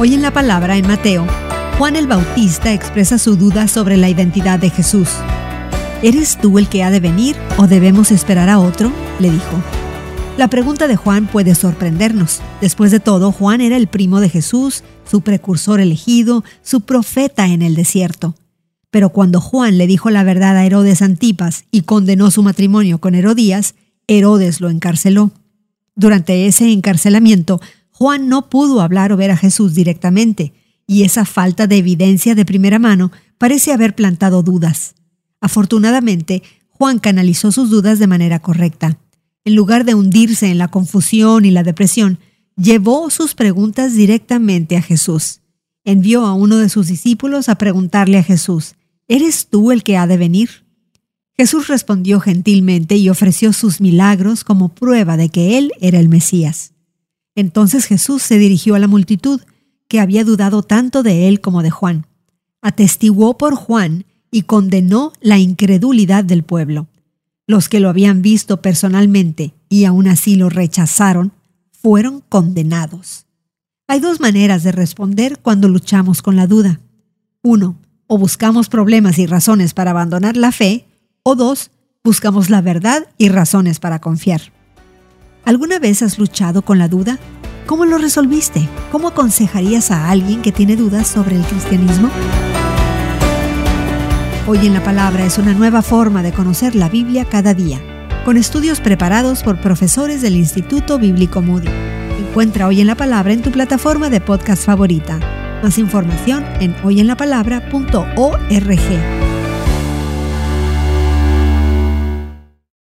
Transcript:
Hoy en la palabra en Mateo, Juan el Bautista expresa su duda sobre la identidad de Jesús. ¿Eres tú el que ha de venir o debemos esperar a otro? le dijo. La pregunta de Juan puede sorprendernos. Después de todo, Juan era el primo de Jesús, su precursor elegido, su profeta en el desierto. Pero cuando Juan le dijo la verdad a Herodes Antipas y condenó su matrimonio con Herodías, Herodes lo encarceló. Durante ese encarcelamiento, Juan no pudo hablar o ver a Jesús directamente, y esa falta de evidencia de primera mano parece haber plantado dudas. Afortunadamente, Juan canalizó sus dudas de manera correcta. En lugar de hundirse en la confusión y la depresión, llevó sus preguntas directamente a Jesús. Envió a uno de sus discípulos a preguntarle a Jesús, ¿Eres tú el que ha de venir? Jesús respondió gentilmente y ofreció sus milagros como prueba de que Él era el Mesías. Entonces Jesús se dirigió a la multitud, que había dudado tanto de él como de Juan. Atestiguó por Juan y condenó la incredulidad del pueblo. Los que lo habían visto personalmente y aún así lo rechazaron, fueron condenados. Hay dos maneras de responder cuando luchamos con la duda. Uno, o buscamos problemas y razones para abandonar la fe, o dos, buscamos la verdad y razones para confiar. ¿Alguna vez has luchado con la duda? ¿Cómo lo resolviste? ¿Cómo aconsejarías a alguien que tiene dudas sobre el cristianismo? Hoy en la Palabra es una nueva forma de conocer la Biblia cada día, con estudios preparados por profesores del Instituto Bíblico Moody. Encuentra Hoy en la Palabra en tu plataforma de podcast favorita. Más información en hoyenlapalabra.org.